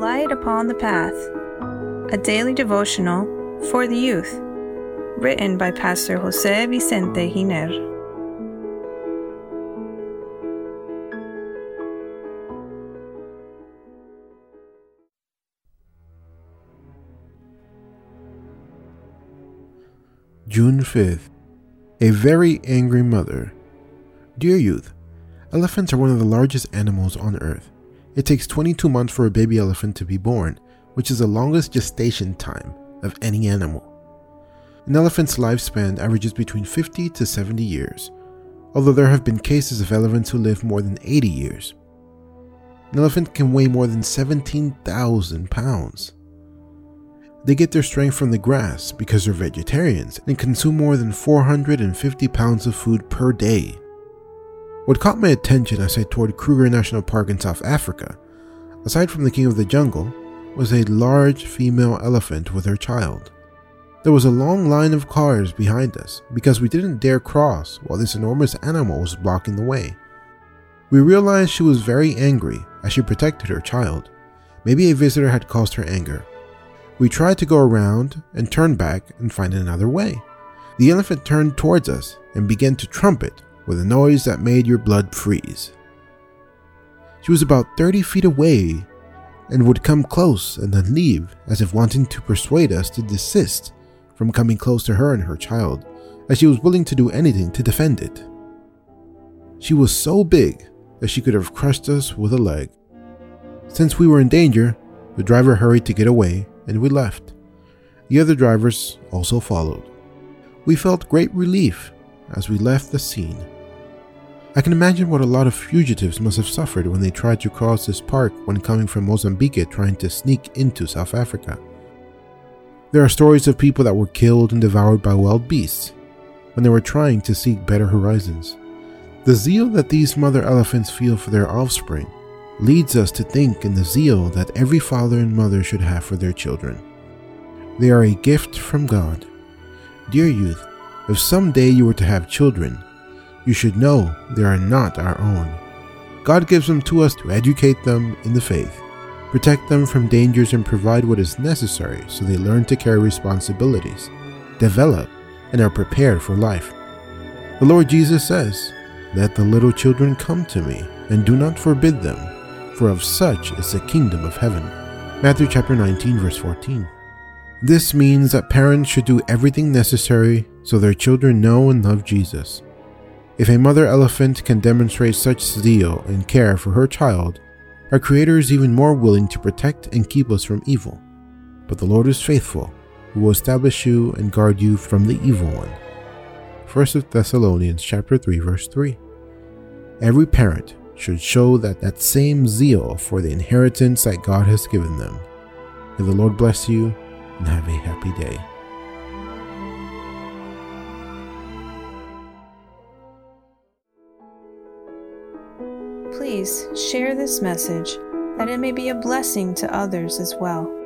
Light Upon the Path, a daily devotional for the youth, written by Pastor Jose Vicente Giner. June 5th. A very angry mother. Dear youth, elephants are one of the largest animals on earth. It takes 22 months for a baby elephant to be born, which is the longest gestation time of any animal. An elephant's lifespan averages between 50 to 70 years, although there have been cases of elephants who live more than 80 years. An elephant can weigh more than 17,000 pounds. They get their strength from the grass because they're vegetarians and consume more than 450 pounds of food per day. What caught my attention as I toured Kruger National Park in South Africa, aside from the king of the jungle, was a large female elephant with her child. There was a long line of cars behind us because we didn't dare cross while this enormous animal was blocking the way. We realized she was very angry as she protected her child. Maybe a visitor had caused her anger. We tried to go around and turn back and find another way. The elephant turned towards us and began to trumpet with a noise that made your blood freeze. She was about 30 feet away and would come close and then leave as if wanting to persuade us to desist from coming close to her and her child, as she was willing to do anything to defend it. She was so big that she could have crushed us with a leg. Since we were in danger, the driver hurried to get away and we left. The other drivers also followed. We felt great relief as we left the scene. I can imagine what a lot of fugitives must have suffered when they tried to cross this park when coming from Mozambique trying to sneak into South Africa. There are stories of people that were killed and devoured by wild beasts when they were trying to seek better horizons. The zeal that these mother elephants feel for their offspring leads us to think in the zeal that every father and mother should have for their children. They are a gift from God. Dear youth, if someday you were to have children, you should know they are not our own. God gives them to us to educate them in the faith, protect them from dangers, and provide what is necessary so they learn to carry responsibilities, develop, and are prepared for life. The Lord Jesus says, Let the little children come to me, and do not forbid them, for of such is the kingdom of heaven. Matthew chapter 19 verse 14. This means that parents should do everything necessary so their children know and love Jesus. If a mother elephant can demonstrate such zeal and care for her child, our Creator is even more willing to protect and keep us from evil. But the Lord is faithful, who will establish you and guard you from the evil one. 1 Thessalonians chapter 3 verse 3. Every parent should show that, that same zeal for the inheritance that God has given them. May the Lord bless you and have a happy day. Please share this message that it may be a blessing to others as well.